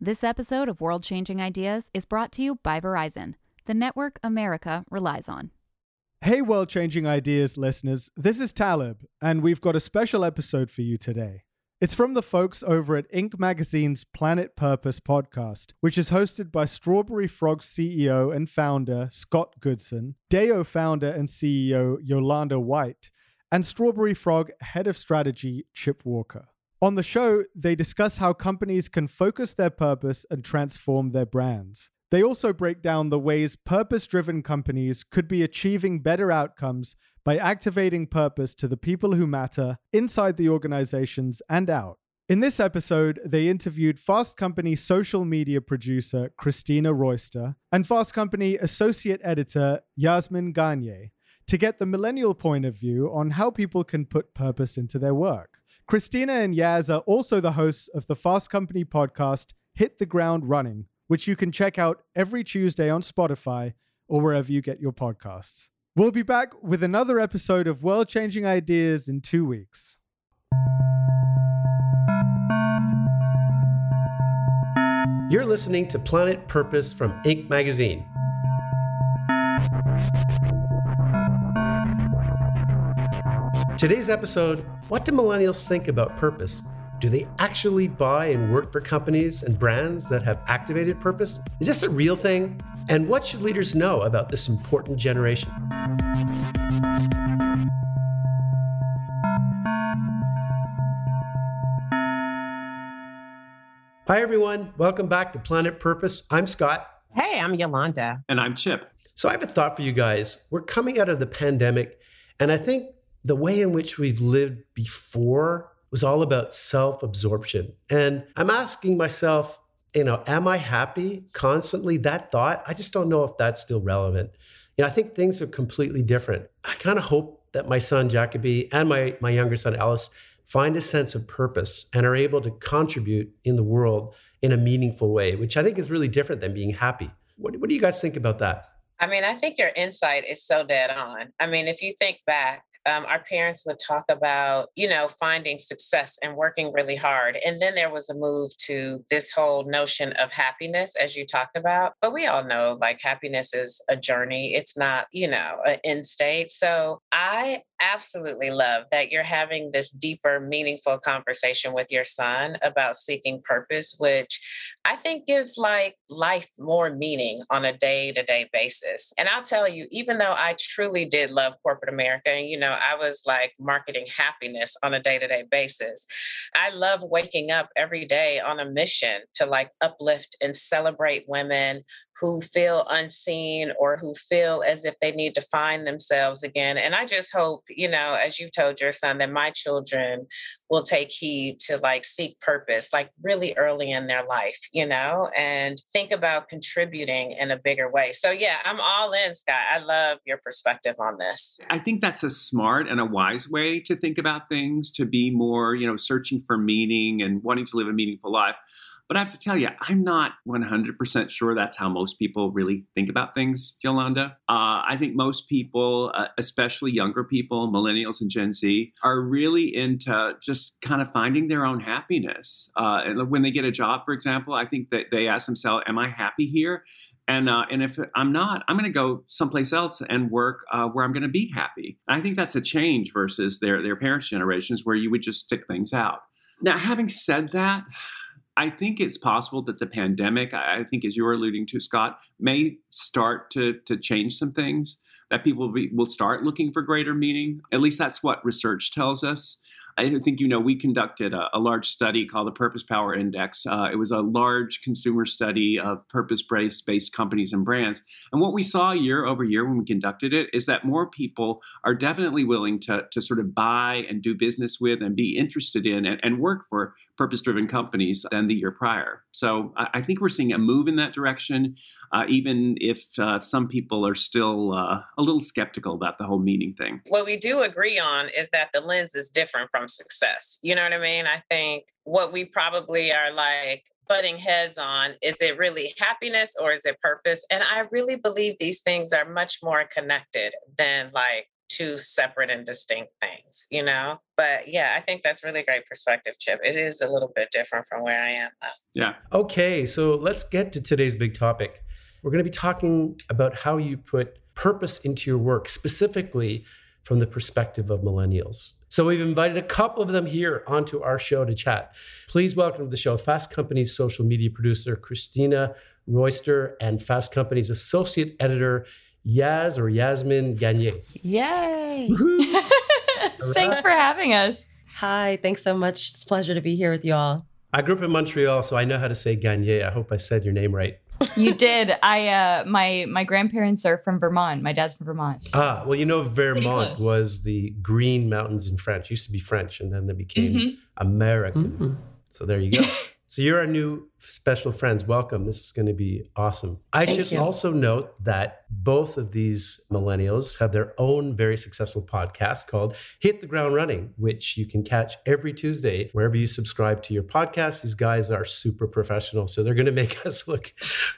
This episode of World Changing Ideas is brought to you by Verizon, the network America relies on. Hey, world changing ideas listeners. This is Talib, and we've got a special episode for you today. It's from the folks over at Inc. Magazine's Planet Purpose podcast, which is hosted by Strawberry Frog CEO and founder Scott Goodson, Deo founder and CEO Yolanda White, and Strawberry Frog head of strategy Chip Walker. On the show, they discuss how companies can focus their purpose and transform their brands. They also break down the ways purpose driven companies could be achieving better outcomes by activating purpose to the people who matter inside the organizations and out. In this episode, they interviewed Fast Company social media producer Christina Royster and Fast Company associate editor Yasmin Gagne to get the millennial point of view on how people can put purpose into their work. Christina and Yaz are also the hosts of the Fast Company podcast Hit the Ground Running, which you can check out every Tuesday on Spotify or wherever you get your podcasts. We'll be back with another episode of World Changing Ideas in two weeks. You're listening to Planet Purpose from Inc. Magazine. Today's episode What do millennials think about purpose? Do they actually buy and work for companies and brands that have activated purpose? Is this a real thing? And what should leaders know about this important generation? Hi, everyone. Welcome back to Planet Purpose. I'm Scott. Hey, I'm Yolanda. And I'm Chip. So, I have a thought for you guys. We're coming out of the pandemic, and I think the way in which we've lived before was all about self absorption. And I'm asking myself, you know, am I happy constantly? That thought, I just don't know if that's still relevant. You know, I think things are completely different. I kind of hope that my son Jacoby and my, my younger son Ellis find a sense of purpose and are able to contribute in the world in a meaningful way, which I think is really different than being happy. What, what do you guys think about that? I mean, I think your insight is so dead on. I mean, if you think back, um, our parents would talk about, you know, finding success and working really hard. And then there was a move to this whole notion of happiness, as you talked about. But we all know like happiness is a journey, it's not, you know, an end state. So I absolutely love that you're having this deeper, meaningful conversation with your son about seeking purpose, which I think gives like life more meaning on a day to day basis. And I'll tell you, even though I truly did love corporate America, and you know, I was like marketing happiness on a day to day basis, I love waking up every day on a mission to like uplift and celebrate women who feel unseen or who feel as if they need to find themselves again. And I just hope, you know, as you've told your son, that my children will take heed to like seek purpose, like really early in their life, you know, and think about contributing in a bigger way. So, yeah, I'm all in, Scott. I love your perspective on this. I think that's a smart and a wise way to think about things, to be more, you know, searching for meaning and wanting to live a meaningful life. But I have to tell you, I'm not 100% sure that's how most people really think about things, Yolanda. Uh, I think most people, uh, especially younger people, millennials and Gen Z, are really into just kind of finding their own happiness. Uh, and when they get a job, for example, I think that they ask themselves, Am I happy here? And, uh, and if I'm not, I'm going to go someplace else and work uh, where I'm going to be happy. I think that's a change versus their, their parents' generations where you would just stick things out. Now, having said that, I think it's possible that the pandemic, I think, as you're alluding to, Scott, may start to to change some things. That people will, be, will start looking for greater meaning. At least that's what research tells us. I think you know we conducted a, a large study called the Purpose Power Index. Uh, it was a large consumer study of purpose-based based companies and brands. And what we saw year over year when we conducted it is that more people are definitely willing to, to sort of buy and do business with and be interested in and, and work for purpose-driven companies than the year prior. So I, I think we're seeing a move in that direction uh, even if uh, some people are still uh, a little skeptical about the whole meaning thing. What we do agree on is that the lens is different from success. You know what I mean? I think what we probably are like butting heads on is it really happiness or is it purpose? And I really believe these things are much more connected than like two separate and distinct things, you know? But yeah, I think that's really great perspective, Chip. It is a little bit different from where I am now. Yeah. Okay, so let's get to today's big topic. We're going to be talking about how you put purpose into your work, specifically from the perspective of millennials. So we've invited a couple of them here onto our show to chat. Please welcome to the show Fast Company's social media producer, Christina Royster, and Fast Company's associate editor, Yaz or Yasmin Gagne. Yay! Thanks for having us. Hi, thanks so much. It's a pleasure to be here with you all. I grew up in Montreal, so I know how to say Gagne. I hope I said your name right. You did. I uh my my grandparents are from Vermont. My dad's from Vermont. Ah, well, you know Vermont was the Green Mountains in French. It used to be French and then they became mm-hmm. American. Mm-hmm. So there you go. So you're our new special friends. Welcome. This is going to be awesome. I Thank should you. also note that both of these millennials have their own very successful podcast called Hit the Ground Running, which you can catch every Tuesday wherever you subscribe to your podcast. These guys are super professional, so they're going to make us look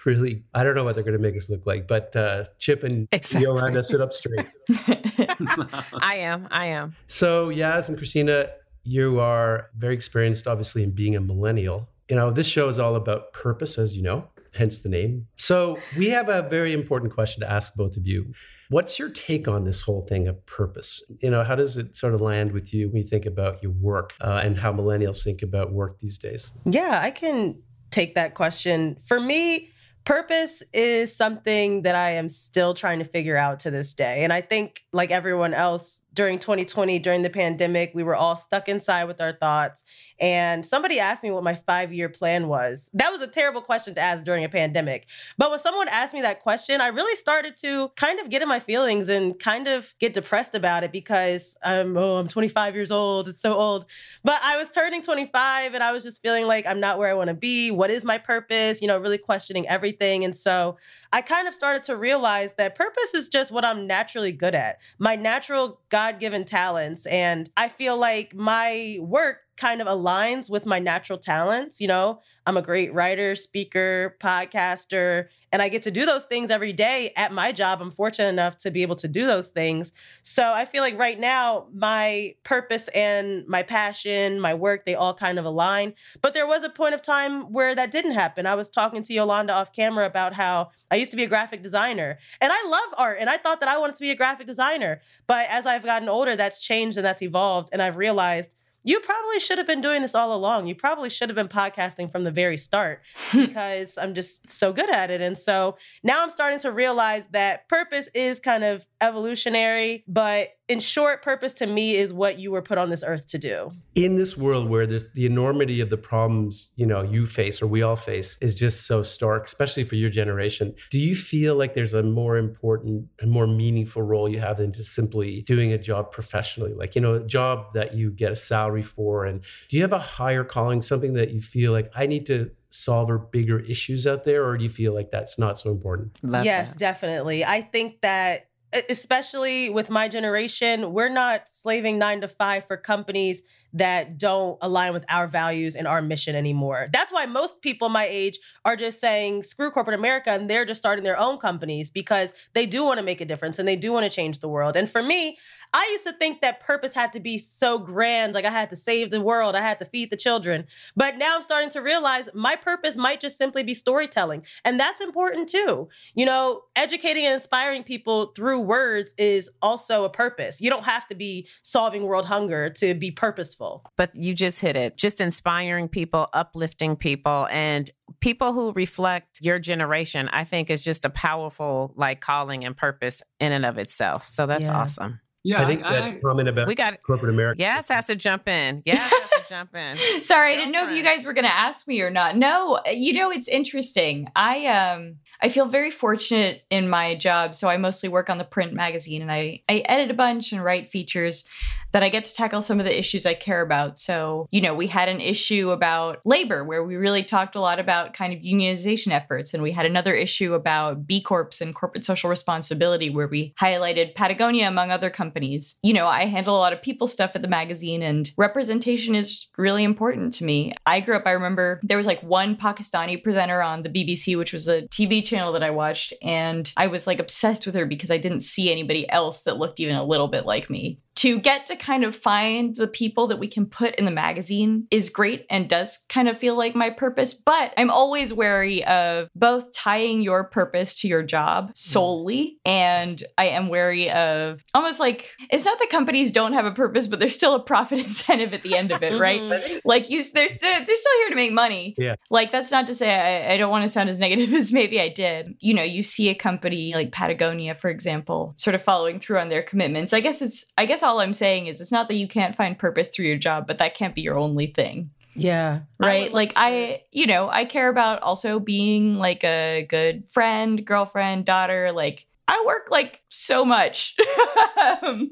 really. I don't know what they're going to make us look like, but uh, Chip and exactly. Yolanda sit up straight. I am. I am. So Yaz and Christina, you are very experienced, obviously, in being a millennial you know, this show is all about purpose, as you know, hence the name. So we have a very important question to ask both of you. What's your take on this whole thing of purpose? You know, how does it sort of land with you when you think about your work uh, and how millennials think about work these days? Yeah, I can take that question. For me, purpose is something that I am still trying to figure out to this day. And I think, like everyone else, during 2020, during the pandemic, we were all stuck inside with our thoughts. And somebody asked me what my five year plan was. That was a terrible question to ask during a pandemic. But when someone asked me that question, I really started to kind of get in my feelings and kind of get depressed about it because I'm, oh, I'm 25 years old. It's so old. But I was turning 25 and I was just feeling like I'm not where I want to be. What is my purpose? You know, really questioning everything. And so I kind of started to realize that purpose is just what I'm naturally good at, my natural God given talents. And I feel like my work kind of aligns with my natural talents. You know, I'm a great writer, speaker, podcaster, and I get to do those things every day at my job. I'm fortunate enough to be able to do those things. So I feel like right now, my purpose and my passion, my work, they all kind of align. But there was a point of time where that didn't happen. I was talking to Yolanda off camera about how I used to be a graphic designer and I love art and I thought that I wanted to be a graphic designer. But as I've gotten older, that's changed and that's evolved. And I've realized you probably should have been doing this all along. You probably should have been podcasting from the very start because I'm just so good at it. And so now I'm starting to realize that purpose is kind of evolutionary, but in short, purpose to me is what you were put on this earth to do. In this world where there's the enormity of the problems, you know, you face or we all face is just so stark, especially for your generation. Do you feel like there's a more important and more meaningful role you have than just simply doing a job professionally? Like, you know, a job that you get a salary for. And do you have a higher calling, something that you feel like I need to solve or bigger issues out there, or do you feel like that's not so important? Love yes, that. definitely. I think that especially with my generation, we're not slaving nine to five for companies that don't align with our values and our mission anymore. That's why most people my age are just saying, screw corporate America, and they're just starting their own companies because they do want to make a difference and they do want to change the world. And for me, I used to think that purpose had to be so grand, like I had to save the world, I had to feed the children. But now I'm starting to realize my purpose might just simply be storytelling. And that's important too. You know, educating and inspiring people through words is also a purpose. You don't have to be solving world hunger to be purposeful. But you just hit it. Just inspiring people, uplifting people, and people who reflect your generation, I think is just a powerful like calling and purpose in and of itself. So that's yeah. awesome. Yeah, I think I, that I, comment about we got corporate America. Yaz, has to jump in. Yaz, has to jump in. Sorry, I didn't know if you guys were going to ask me or not. No, you know it's interesting. I um I feel very fortunate in my job. So I mostly work on the print magazine, and I I edit a bunch and write features that I get to tackle some of the issues I care about. So, you know, we had an issue about labor where we really talked a lot about kind of unionization efforts. And we had another issue about B Corps and corporate social responsibility where we highlighted Patagonia, among other companies. You know, I handle a lot of people stuff at the magazine, and representation is really important to me. I grew up, I remember there was like one Pakistani presenter on the BBC, which was a TV channel that I watched, and I was like obsessed with her because I didn't see anybody else that looked even a little bit like me to get to kind of find the people that we can put in the magazine is great and does kind of feel like my purpose. But I'm always wary of both tying your purpose to your job hmm. solely, and I am wary of almost like it's not that companies don't have a purpose, but there's still a profit incentive at the end of it, right? Mm-hmm. like you, they're, they're still here to make money. Yeah. Like that's not to say I, I don't want to sound as negative as maybe I did. You know, you see a company like Patagonia, for example, sort of following through on their commitments. I guess it's I guess all I'm saying is it's not that you can't find purpose through your job, but that can't be your only thing. Yeah. Right. I like I, you know, I care about also being like a good friend, girlfriend, daughter. Like I work like so much. um,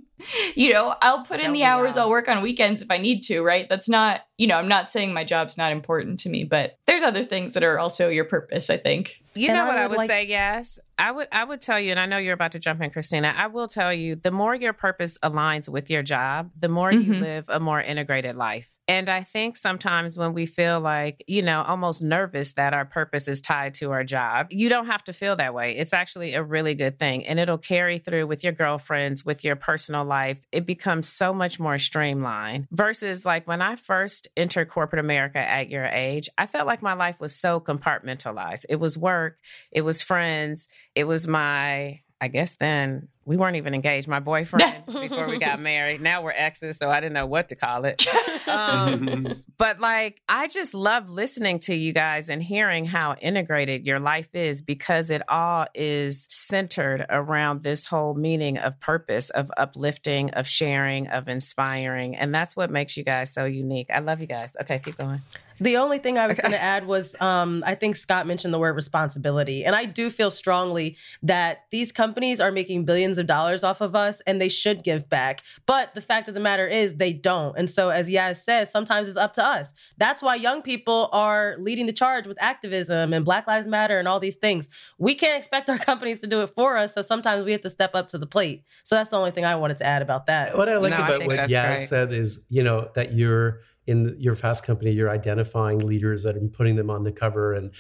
you know, I'll put in the hours, I'll work on weekends if I need to, right? That's not, you know, I'm not saying my job's not important to me, but there's other things that are also your purpose, I think. You and know I what would I would like- say, yes. I would I would tell you, and I know you're about to jump in, Christina. I will tell you, the more your purpose aligns with your job, the more mm-hmm. you live a more integrated life. And I think sometimes when we feel like, you know, almost nervous that our purpose is tied to our job, you don't have to feel that way. It's actually a really good thing. And it'll carry through with your girlfriends, with your personal life. It becomes so much more streamlined versus like when I first entered corporate America at your age, I felt like my life was so compartmentalized. It was work, it was friends, it was my I guess then we weren't even engaged. My boyfriend before we got married. Now we're exes, so I didn't know what to call it. Um, but like, I just love listening to you guys and hearing how integrated your life is because it all is centered around this whole meaning of purpose, of uplifting, of sharing, of inspiring, and that's what makes you guys so unique. I love you guys. Okay, keep going. The only thing I was going to add was um, I think Scott mentioned the word responsibility. And I do feel strongly that these companies are making billions of dollars off of us and they should give back. But the fact of the matter is they don't. And so, as Yaz says, sometimes it's up to us. That's why young people are leading the charge with activism and Black Lives Matter and all these things. We can't expect our companies to do it for us. So sometimes we have to step up to the plate. So that's the only thing I wanted to add about that. What I like no, about I what Yaz great. said is, you know, that you're in your fast company you're identifying leaders that are putting them on the cover and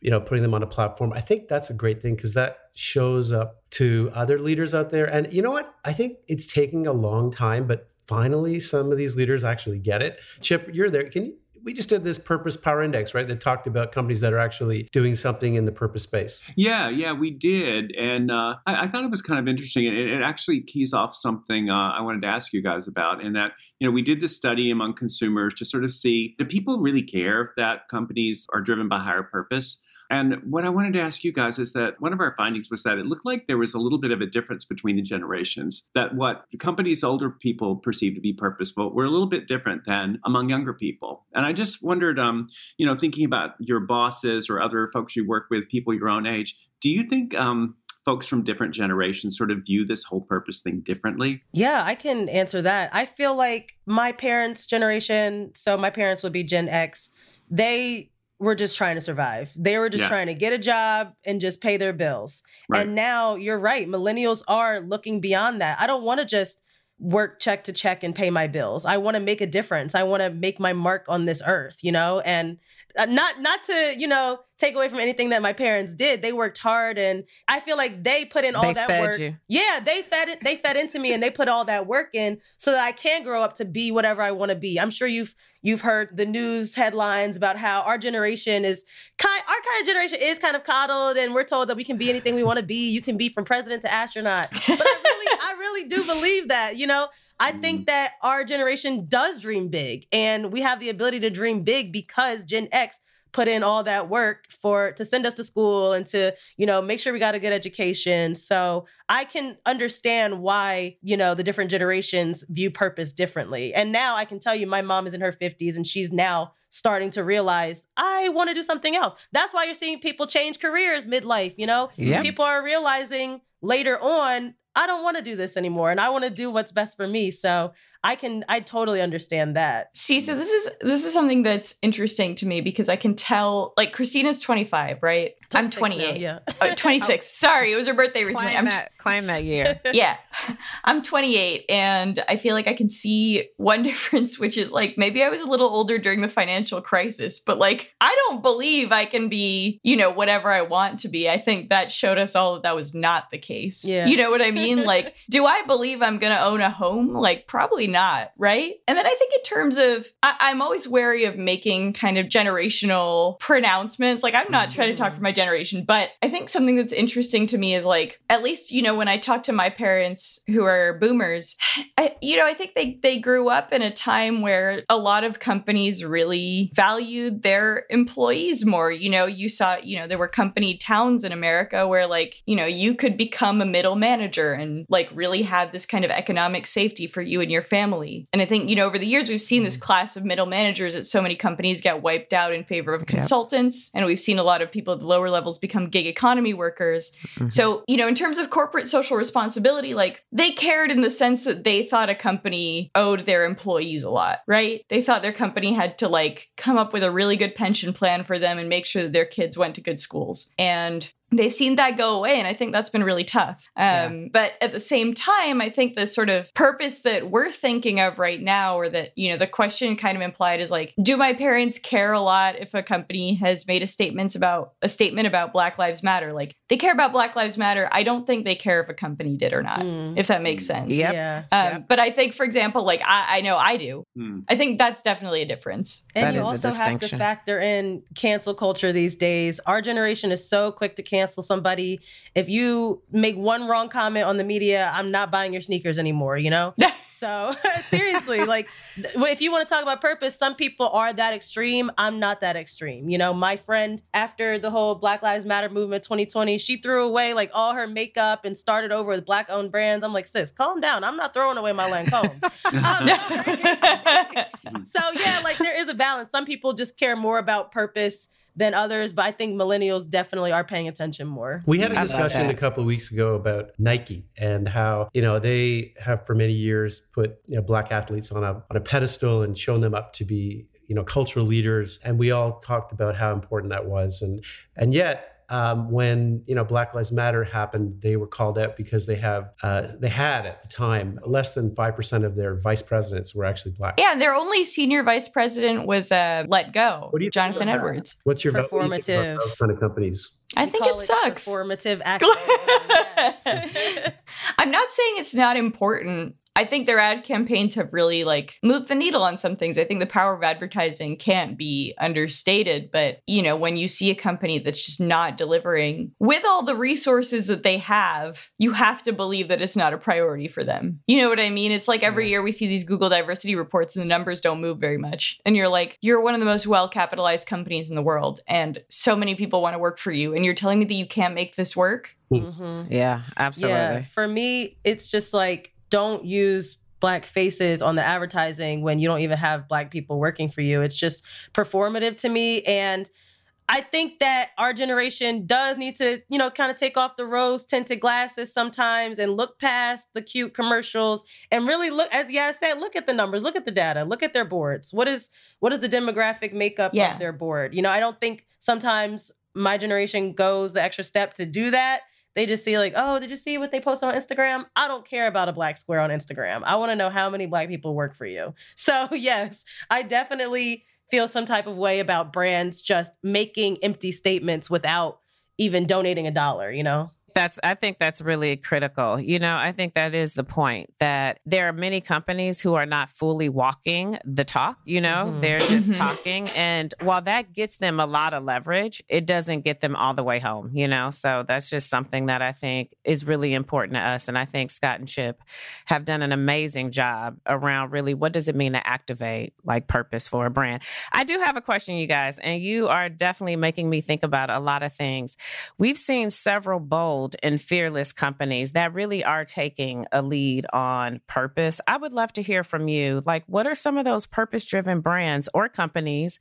you know putting them on a platform. I think that's a great thing because that shows up to other leaders out there. And you know what? I think it's taking a long time but finally some of these leaders actually get it. Chip you're there. Can you we just did this purpose power index, right? That talked about companies that are actually doing something in the purpose space. Yeah, yeah, we did, and uh, I, I, thought it was kind of interesting. It, it actually keys off something uh, I wanted to ask you guys about, in that you know we did this study among consumers to sort of see do people really care that companies are driven by higher purpose. And what I wanted to ask you guys is that one of our findings was that it looked like there was a little bit of a difference between the generations, that what the companies older people perceive to be purposeful were a little bit different than among younger people. And I just wondered, um, you know, thinking about your bosses or other folks you work with, people your own age, do you think um, folks from different generations sort of view this whole purpose thing differently? Yeah, I can answer that. I feel like my parents' generation, so my parents would be Gen X, they were just trying to survive. They were just yeah. trying to get a job and just pay their bills. Right. And now you're right. Millennials are looking beyond that. I don't want to just work check to check and pay my bills. I want to make a difference. I want to make my mark on this earth, you know? And uh, not not to, you know, take away from anything that my parents did. They worked hard and I feel like they put in all they that work. You. Yeah, they fed it they fed into me and they put all that work in so that I can grow up to be whatever I want to be. I'm sure you've you've heard the news headlines about how our generation is kind our kind of generation is kind of coddled and we're told that we can be anything we want to be. You can be from president to astronaut. But I really I really do believe that, you know. I think mm-hmm. that our generation does dream big and we have the ability to dream big because Gen X put in all that work for to send us to school and to you know make sure we got a good education so i can understand why you know the different generations view purpose differently and now i can tell you my mom is in her 50s and she's now starting to realize i want to do something else that's why you're seeing people change careers midlife you know yeah. people are realizing later on I don't want to do this anymore and I want to do what's best for me. So I can I totally understand that. See, so this is this is something that's interesting to me because I can tell like Christina's 25, right? I'm 28. Now, yeah. Uh, 26. Sorry, it was her birthday recently. Climb I'm that, climb that year. yeah. I'm 28 and I feel like I can see one difference which is like maybe I was a little older during the financial crisis, but like I don't believe I can be, you know, whatever I want to be. I think that showed us all that that was not the case. Yeah. You know what I mean? like do I believe I'm going to own a home? Like probably not, right? And then I think in terms of I- I'm always wary of making kind of generational pronouncements. Like I'm not trying to talk mm. for my generation, but I think something that's interesting to me is like at least you know when I talk to my parents who are boomers, I, you know I think they they grew up in a time where a lot of companies really valued their employees more. You know, you saw you know there were company towns in America where like you know you could become a middle manager and like really have this kind of economic safety for you and your family. And I think you know over the years we've seen this mm. class of middle managers at so many companies get wiped out in favor of consultants, and we've seen a lot of people at the lower levels become gig economy workers. Mm-hmm. So, you know, in terms of corporate social responsibility, like they cared in the sense that they thought a company owed their employees a lot, right? They thought their company had to like come up with a really good pension plan for them and make sure that their kids went to good schools. And they've seen that go away and i think that's been really tough um, but at the same time i think the sort of purpose that we're thinking of right now or that you know the question kind of implied is like do my parents care a lot if a company has made a statements about a statement about black lives matter like they care about black lives matter i don't think they care if a company did or not Mm. if that makes sense Yep. Yeah. um, Yep. but i think for example like I, I know i do Hmm. i think that's definitely a difference And That you is a also have to factor in cancel culture these days. Our generation is so quick to cancel somebody. If you make one wrong comment on the media, I'm not buying your sneakers anymore, you know? so seriously, like if you want to talk about purpose, some people are that extreme. I'm not that extreme. You know, my friend, after the whole Black Lives Matter movement 2020, she threw away like all her makeup and started over with black owned brands. I'm like, sis, calm down. I'm not throwing away my Lancome. Um, so yeah, like there is a balance. Some people just care more about purpose than others, but I think millennials definitely are paying attention more. We had a discussion a couple of weeks ago about Nike and how you know they have for many years put you know, black athletes on a on a pedestal and shown them up to be you know cultural leaders, and we all talked about how important that was, and and yet. Um, when you know Black Lives Matter happened, they were called out because they have uh, they had at the time less than five percent of their vice presidents were actually black. yeah their only senior vice president was uh, let go What do you think jonathan about that? edwards What's your what do you about Performative. those kind of companies? I We think call it sucks. Performative activism. yes. I'm not saying it's not important. I think their ad campaigns have really like moved the needle on some things. I think the power of advertising can't be understated, but you know, when you see a company that's just not delivering with all the resources that they have, you have to believe that it's not a priority for them. You know what I mean? It's like every year we see these Google diversity reports and the numbers don't move very much. And you're like, you're one of the most well capitalized companies in the world and so many people want to work for you and you're telling me that you can't make this work? Mhm. Yeah, absolutely. Yeah, for me, it's just like don't use black faces on the advertising when you don't even have black people working for you. It's just performative to me and I think that our generation does need to, you know, kind of take off the rose tinted glasses sometimes and look past the cute commercials and really look, as Yaz said, look at the numbers, look at the data, look at their boards. What is what is the demographic makeup Yeah. of their board? You know, I don't think sometimes my generation goes the extra step to do that. They just see like, oh, did you see what they posted on Instagram? I don't care about a black square on Instagram. I want to know how many black people work for you. So yes, I definitely feel some type of way about brands just making empty statements without even donating a dollar, you know? That's I think that's really critical. You know, I think that is the point that there are many companies who are not fully walking the talk, you know. Mhm. They're just Mhm. talking and while that gets them a lot of leverage, it doesn't get them all the way home, you know. So that's just something that I think is really important to us and I think Scott and Chip have done an amazing job around really what does it mean to activate like purpose for a brand. I do have a question you guys and you are definitely making me think about a lot of things. We've seen several bold and fearless companies that really are taking a lead on purpose. I would love to hear from you. Like, what are some of those purpose driven brands or companies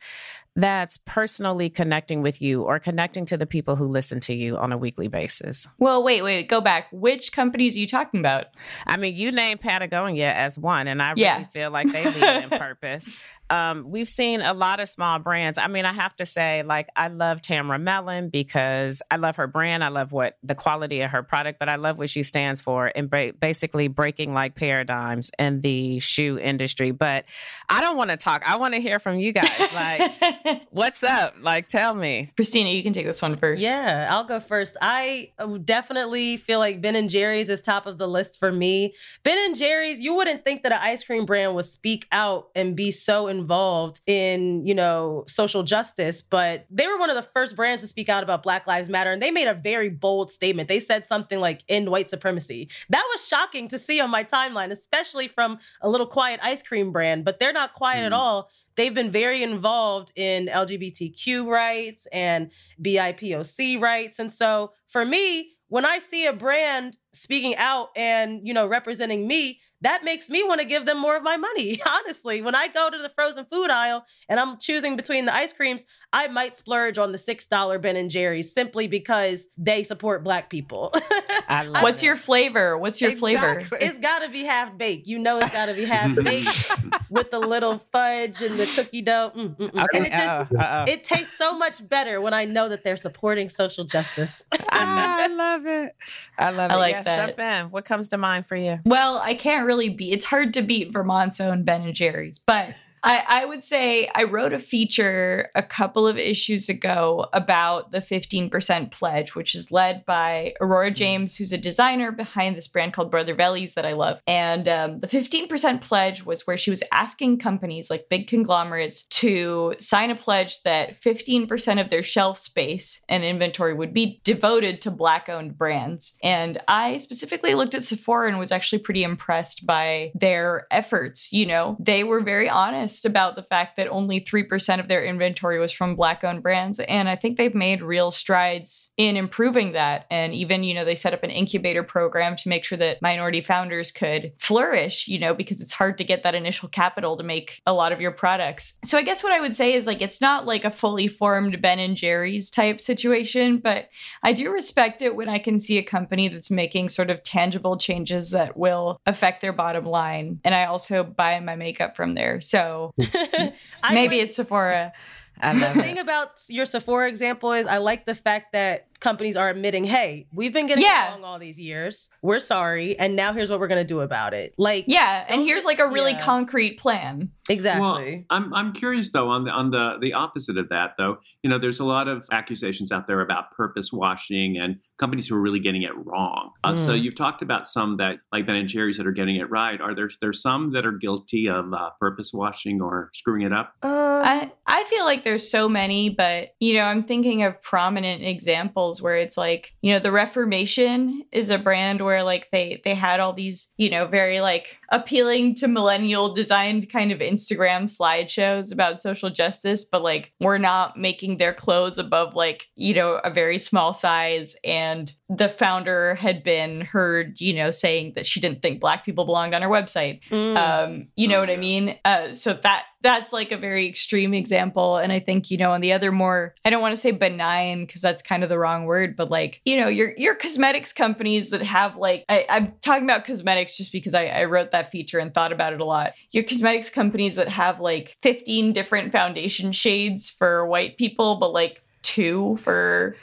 that's personally connecting with you or connecting to the people who listen to you on a weekly basis. Well, wait, wait, go back. Which companies are you talking about? I mean, you named Patagonia as one, and I really Yeah. feel like they lead in purpose. Um, we've seen a lot of small brands. I mean, I have to say, like, I love Tamara Mellon because I love her brand. I love what the quality of her product, but I love what she stands for and ba- basically breaking like paradigms in the shoe industry. But I don't want to talk. I want to hear from you guys. Like, what's up? Like, tell me. Christina, you can take this one first. Yeah, I'll go first. I uh, definitely feel like Ben and Jerry's is top of the list for me. Ben and Jerry's, you wouldn't think that an ice cream brand would speak out and be so involved in, you know, social justice, but they were one of the first brands to speak out about Black Lives Matter and they made a very bold statement. They said something like end white supremacy. That was shocking to see on my timeline, especially from a little quiet ice cream brand, but they're not quiet at Mm. all they've been very involved in LGBTQ rights and BIPOC rights. And so for me, when I see a brand speaking out and, you know, representing me, that makes me want to give them more of my money. Honestly, when I go to the frozen food aisle and I'm choosing between the ice creams, I might splurge on the $6 Ben and Jerry's simply because they support black people. I love What's it. your flavor? What's your flavor? It's got to be half baked. You know it's got to be half baked with the little fudge and the cookie dough. Mm, mm, mm. Okay. And it just uh-oh, uh-oh. it tastes so much better when I know that they're supporting social justice. Ah, I love it. I love it. I it. like Yes, that. Jump in. What comes to mind for you? Well, I can't really beat. It's hard to beat Vermont's own Ben and Jerry's, but I, I would say I wrote a feature a couple of issues ago about the 15% pledge, which is led by Aurora James, who's a designer behind this brand called Brother Vellies that I love. And um, the 15% pledge was where she was asking companies like big conglomerates to sign a pledge that 15% of their shelf space and inventory would be devoted to Black owned brands. And I specifically looked at Sephora and was actually pretty impressed by their efforts. You know, they were very honest about the fact that only 3% of their inventory was from Black owned brands. And I think they've made real strides in improving that. And even, you know, they set up an incubator program to make sure that minority founders could flourish, you know, because it's hard to get that initial capital to make a lot of your products. So I guess what I would say is like, it's not like a fully formed Ben and Jerry's type situation, but I do respect it when I can see a company that's making sort of tangible changes that will affect their bottom line. And I also buy my makeup from there. So Maybe it's Sephora. I the thing about your Sephora example is I like the fact that companies are admitting, hey, we've been getting Yeah. along all these years. We're sorry. And now here's what we're gonna do about it. Like Yeah. And here's ju- like a really yeah. concrete plan. exactly. Well, I'm I'm curious though on the on the the opposite of that though. You know, there's a lot of accusations out there about purpose washing and companies who are really getting it wrong. Uh, So Mm. you've talked about some that like Ben and Jerry's that are getting it right. Are there there's some that are guilty of uh, purpose washing or screwing it up? Uh, I, I feel like there's so many, but you know, I'm thinking of prominent examples where it's like, you know, the Reformation is a brand where like they they had all these, you know, very like appealing to millennial designed kind of Instagram slideshows about social justice, but like we're not making their clothes above like, you know, a very small size. And the founder had been heard, you know, saying that she didn't think black people belonged on her website. Mm. um you know Oh, what i mean? Uh so that that's like a very extreme example and i think you know on the other more i don't want to say benign because that's kind of the wrong word but like you know your your cosmetics companies that have like I, i'm talking about cosmetics just because I, I wrote that feature and thought about it a lot. Your cosmetics companies that have like 15 different foundation shades for white people but like two for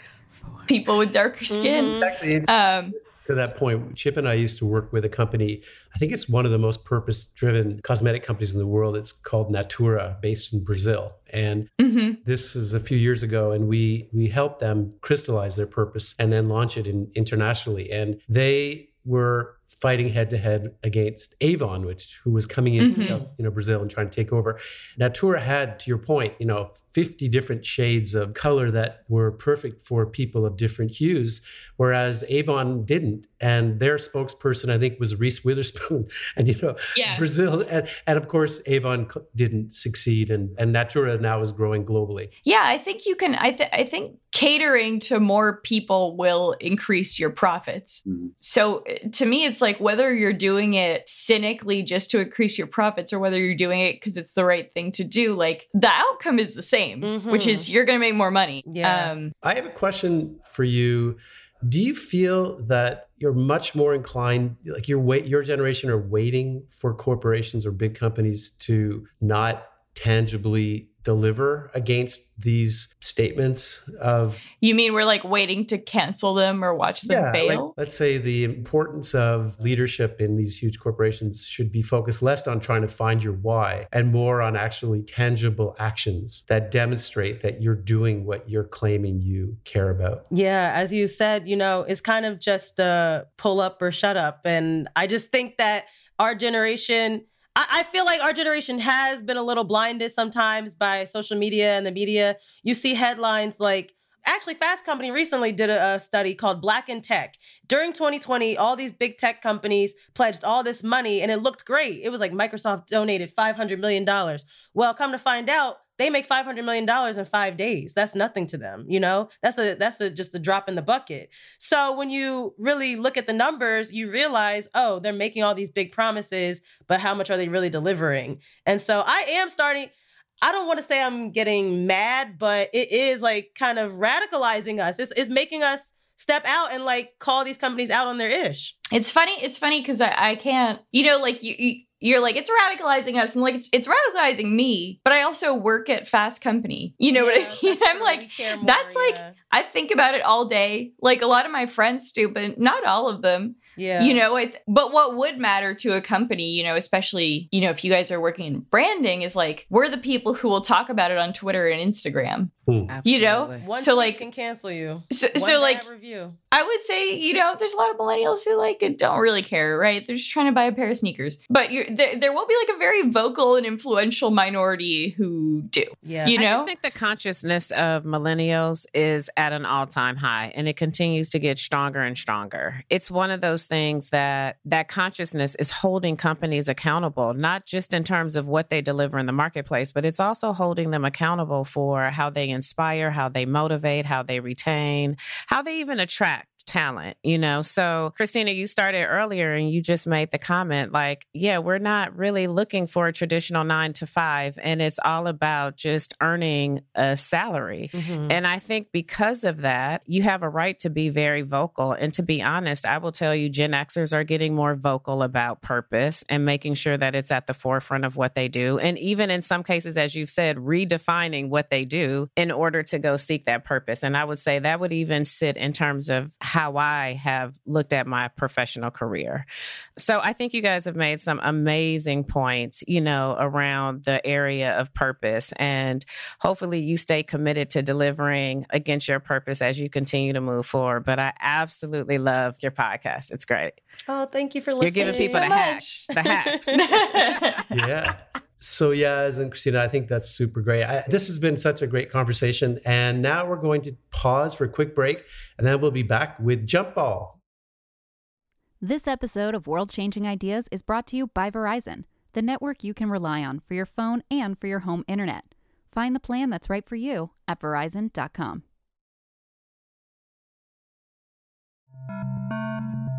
people with darker skin. Mhm. Actually, um to that point, Chip and I used to work with a company. I think it's one of the most purpose driven cosmetic companies in the world. It's called Natura, based in Brazil. And mhm. this is a few years ago, and we we helped them crystallize their purpose and then launch it in, internationally. And they were fighting head to head against Avon, which who was coming into Mhm. South, you know Brazil and trying to take over. Natura had, to your point, you know, 50 different shades of color that were perfect for people of different hues, whereas Avon didn't. And their spokesperson, I think, was Reese Witherspoon. And you know, yeah Brazil and, and of course Avon didn't succeed and, and Natura now is growing globally. Yeah, I think you can. I, th- I think catering to more people will increase your profits. Mhm. So uh, to me, it's it's like whether you're doing it cynically just to increase your profits or whether you're doing it because it's the right thing to do, like the outcome is the same, mm-hmm. which is you're going to make more money. Yeah. Um, I have a question for you. Do you feel that you're much more inclined, like your wait, your generation are waiting for corporations or big companies to not tangibly deliver against these statements of you mean we're like waiting to cancel them or watch them yeah, fail? like, let's say the importance of leadership in these huge corporations should be focused less on trying to find your why and more on actually tangible actions that demonstrate that you're doing what you're claiming you care about. Yeah as you said you know it's kind of just a pull up or shut up. And i just think that our generation I, I feel like our generation has been a little blinded sometimes by social media and the media. You see headlines like, actually fast company recently did a, a, study called black in tech. During 2020 all these big tech companies pledged all this money and it looked great. It was like microsoft donated 500 million dollars. Well come to find out they make 500 million dollars in 5 days that's nothing to them you know that's a that's a just a drop in the bucket so when you really look at the numbers you realize oh they're making all these big promises but how much are they really delivering and so i am starting I don't want to say I'm getting mad, but it is like kind of radicalizing us. It's, it's making us step out and like call these companies out on their ish. It's funny. It's funny because I, I can't, you know, like you, you you're like it's radicalizing us and like it's it's radicalizing me but i also work at fast company you know yeah, what i mean i'm like more, that's like i think about it all day like a lot of my friends do but not all of them yeah. You know, it, but what would matter to a company, you know, especially, you know, if you guys are working in branding, is like we're the people who will talk about it on Twitter and Instagram. Hmm. You know? One so like can cancel you. So, so like review. I would say, you know, there's a lot of millennials who like don't really care, right? They're just trying to buy a pair of sneakers. But you're there, there will be like a very vocal and influential minority who do. Yeah. You know? I just think the consciousness of millennials is at an all-time high and it continues to get stronger and stronger. It's one of those things that that consciousness is holding companies accountable, not just in terms of what they deliver in the marketplace, but it's also holding them accountable for how they inspire, how they motivate, how they retain, how they even attract talent, you know? So, Christina, you started earlier and you just made the comment like, yeah, we're not really looking for a traditional nine to five, and it's all about just earning a salary. Mm-hmm. And I think because of that, you have a right to be very vocal. And to be honest, I will tell you, Gen Xers are getting more vocal about purpose and making sure that it's at the forefront of what they do. And even in some cases, as you've said, redefining what they do in order to go seek that purpose. And I would say that would even sit in terms of how I have looked at my professional career. So I think you guys have made some amazing points, you know, around the area of purpose. And hopefully you stay committed to delivering against your purpose as you continue to move forward. But I absolutely love your podcast. It's great. Oh, thank you for listening. You're giving people so the hacks. The hacks. yeah. So, Yaz and Christina, I think that's super great. I, this has been such a great conversation. And now we're going to pause for a quick break, and then we'll be back with Jump Ball. This episode of World Changing Ideas is brought to you by Verizon, the network you can rely on for your phone and for your home internet. Find the plan that's right for you at verizon.com.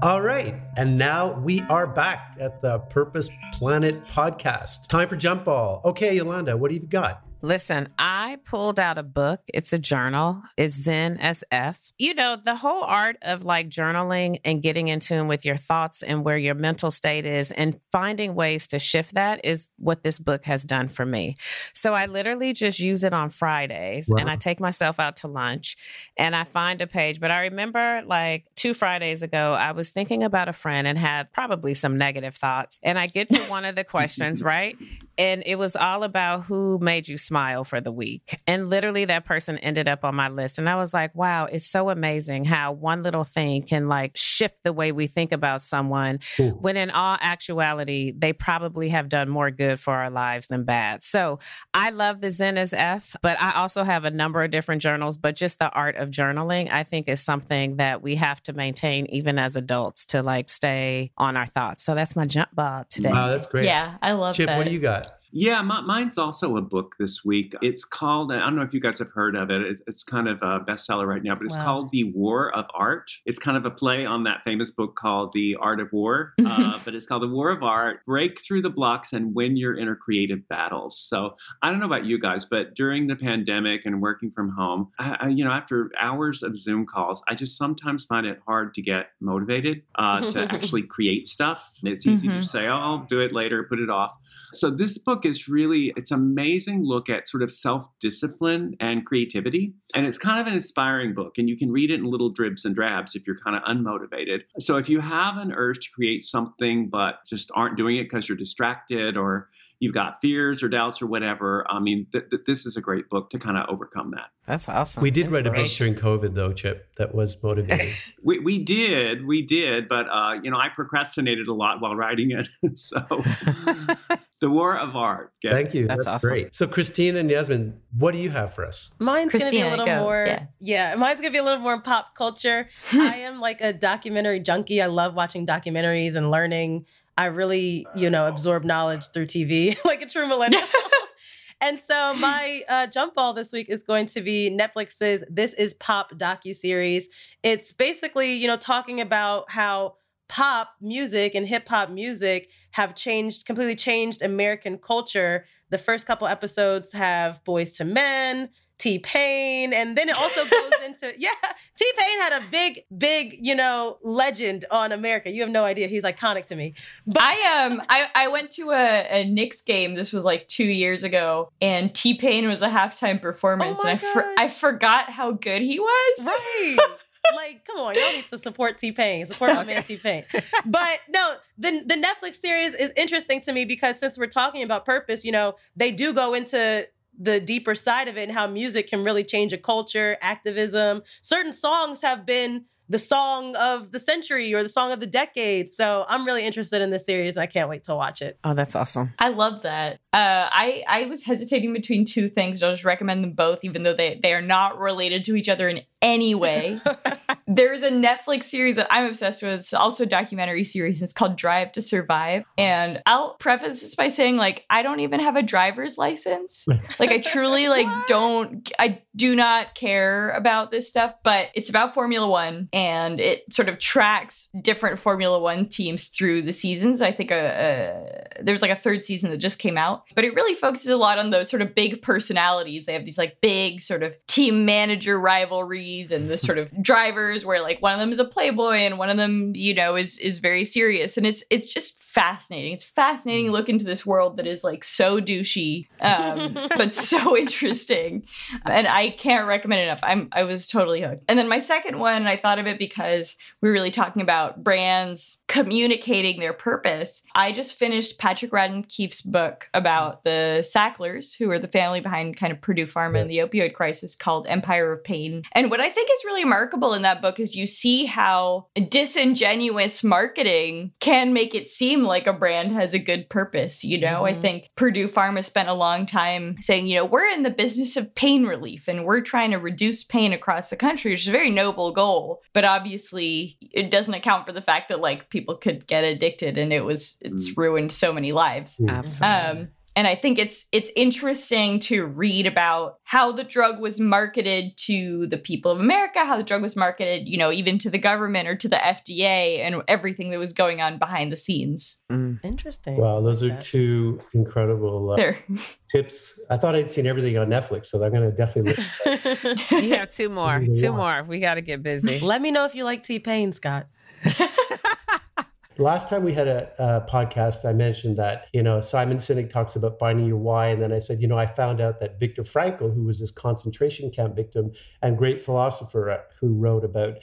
All right. And now we are back at the Purpose Planet podcast. Time for jump ball. Okay, Yolanda, what do you got? Listen, I pulled out a book. It's a journal. It's Zen SF. You know, the whole art of like journaling and getting in tune with your thoughts and where your mental state is and finding ways to shift that is what this book has done for me. So I literally just use it on Fridays wow. and I take myself out to lunch and I find a page. But I remember like two Fridays ago, I was thinking about a friend and had probably some negative thoughts. And I get to one of the questions, right? And it was all about who made you smile for the week. And literally that person ended up on my list. And I was like, wow, it's so amazing how one little thing can like shift the way we think about someone Ooh. when in all actuality, they probably have done more good for our lives than bad. So I love the Zen as F, but I also have a number of different journals, but just the art of journaling, I think is something that we have to maintain even as adults to like stay on our thoughts. So that's my jump ball today. Wow, that's great. Yeah, I love Chip, that. what do you got? Yeah, my, mine's also a book this week. It's called, I don't know if you guys have heard of it. it it's kind of a bestseller right now, but it's wow. called The War of Art. It's kind of a play on that famous book called The Art of War, uh, but it's called The War of Art Break Through the Blocks and Win Your Inner Creative Battles. So I don't know about you guys, but during the pandemic and working from home, I, I, you know, after hours of Zoom calls, I just sometimes find it hard to get motivated uh, to actually create stuff. It's easy mm-hmm. to say, oh, I'll do it later, put it off. So this book is really, it's amazing look at sort of self-discipline and creativity. And it's kind of an inspiring book. And you can read it in little dribs and drabs if you're kind of unmotivated. So if you have an urge to create something, but just aren't doing it because you're distracted or you've got fears or doubts or whatever, I mean, th- th- this is a great book to kind of overcome that. That's awesome. We did write a book during COVID, though, Chip, that was motivating. we, we did, we did, but uh, you know, I procrastinated a lot while writing it. so, the War of Art. Get Thank you. That's, That's awesome. great. So, Christine and Yasmin, what do you have for us? Mine's going to be a little go. more. Yeah. yeah, mine's going to be a little more pop culture. I am like a documentary junkie. I love watching documentaries and learning I really, you know, absorb knowledge through TV like a true millennial. and so my uh, jump ball this week is going to be Netflix's This Is Pop docu series. It's basically, you know, talking about how pop music and hip hop music have changed, completely changed American culture. The first couple episodes have Boyz II Men, T Pain, and then it also goes into yeah. T Pain had a big, big, you know, legend on America. You have no idea. He's iconic to me. But I um I, I went to a, a Knicks game. This was like two years ago, and T Pain was a halftime performance, oh and I for, I forgot how good he was. Right. like, come on, y'all need to support T Pain, support my man T Pain. But no, the the Netflix series is interesting to me because since we're talking about purpose, you know, they do go into the deeper side of it and how music can really change a culture, activism. Certain songs have been the song of the century or the song of the decade. So I'm really interested in this series and I can't wait to watch it. Oh, that's awesome. I love that. Uh, I I was hesitating between two things. I'll just recommend them both, even though they, they are not related to each other in any way. There's a Netflix series that I'm obsessed with. It's also a documentary series. It's called Drive to Survive. And I'll preface this by saying, like, I don't even have a driver's license. like, I truly like don't. I do not care about this stuff. But it's about Formula One, and it sort of tracks different Formula One teams through the seasons. I think a, a, there's like a third season that just came out, but it really focuses a lot on those sort of big personalities. They have these like big sort of team manager rivalries and the sort of drivers where like one of them is a playboy and one of them you know is is very serious. And it's it's just fascinating. It's fascinating look into this world that is like so douchey um, but so interesting. And i can't recommend enough. I'm i was totally hooked. And then my second one i thought of it because we are really talking about brands communicating their purpose. I just finished patrick radden keefe's book about the sacklers who are the family behind kind of purdue pharma and the opioid crisis called empire of pain. And what i think is really remarkable in that book is you see how disingenuous marketing can make it seem like a brand has a good purpose. You know, mm-hmm. I think Purdue Pharma spent a long time saying, you know, we're in the business of pain relief and we're trying to reduce pain across the country, which is a very noble goal. But obviously, it doesn't account for the fact that like people could get addicted and it was, it's mm. ruined so many lives. Absolutely. Um, and I think it's it's interesting to read about how the drug was marketed to the people of America, how the drug was marketed, you know, even to the government or to the FDA and everything that was going on behind the scenes. Mm. Interesting. Wow, those are two incredible uh, tips. I thought I'd seen everything on Netflix, so I'm going to definitely You have two more. Two more. We got to get busy. Let me know if you like T-Pain, Scott. Last time we had a, a, podcast, I mentioned that, you know, Simon Sinek talks about finding your why. And then I said, you know, I found out that Viktor Frankl, who was this concentration camp victim and great philosopher uh, who wrote about,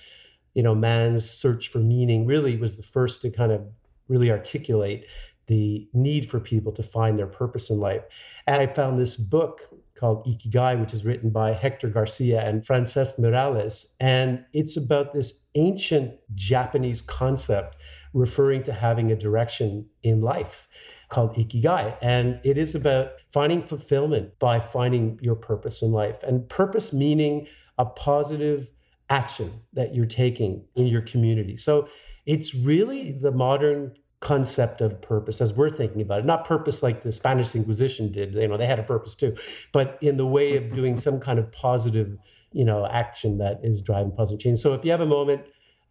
you know, man's search for meaning, really was the first to kind of really articulate the need for people to find their purpose in life. And I found this book called Ikigai, which is written by Hector Garcia and Francesc Miralles. And it's about this ancient Japanese concept referring to having a direction in life called Ikigai. And it is about finding fulfillment by finding your purpose in life. And purpose meaning a positive action that you're taking in your community. So it's really the modern concept of purpose as we're thinking about it. Not purpose like the Spanish Inquisition did. You know, they had a purpose too, but in the way of doing some kind of positive, you know, action that is driving positive change. So if you have a moment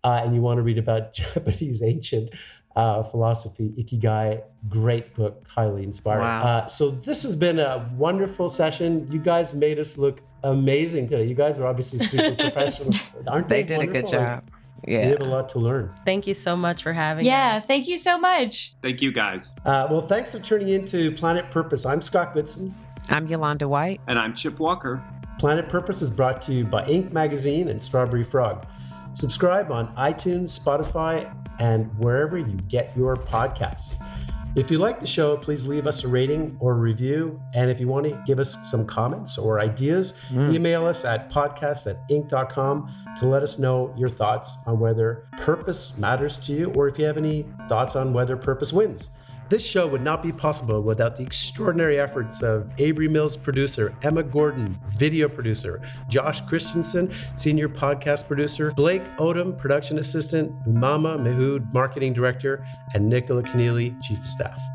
uh, and you want to read about Japanese ancient uh, philosophy, Ikigai, great book, highly inspiring. Wow. Uh, so this has been a wonderful session. You guys made us look amazing today. You guys are obviously super professional, aren't they? They did a good wonderful? Like, job. We Yeah. have a lot to learn. Thank you so much for having Yeah, us. Yeah, thank you so much. Thank you guys. Uh, well, thanks for tuning in to Planet Purpose. I'm Scott Goodson. I'm Yolanda White. And I'm Chip Walker. Planet Purpose is brought to you by Inc. Magazine and Strawberry Frog. Subscribe on iTunes, Spotify, and wherever you get your podcasts. If you like the show, please leave us a rating or review. And if you want to give us some comments or ideas, mm. email us at podcast at inc.com to let us know your thoughts on whether purpose matters to you or if you have any thoughts on whether purpose wins. This show would not be possible without the extraordinary efforts of Avery Mills producer, Emma Gordon, video producer, Josh Christensen, senior podcast producer, Blake Odom, production assistant, Umama Mehud, marketing director, and Nicola Keneally, chief of staff.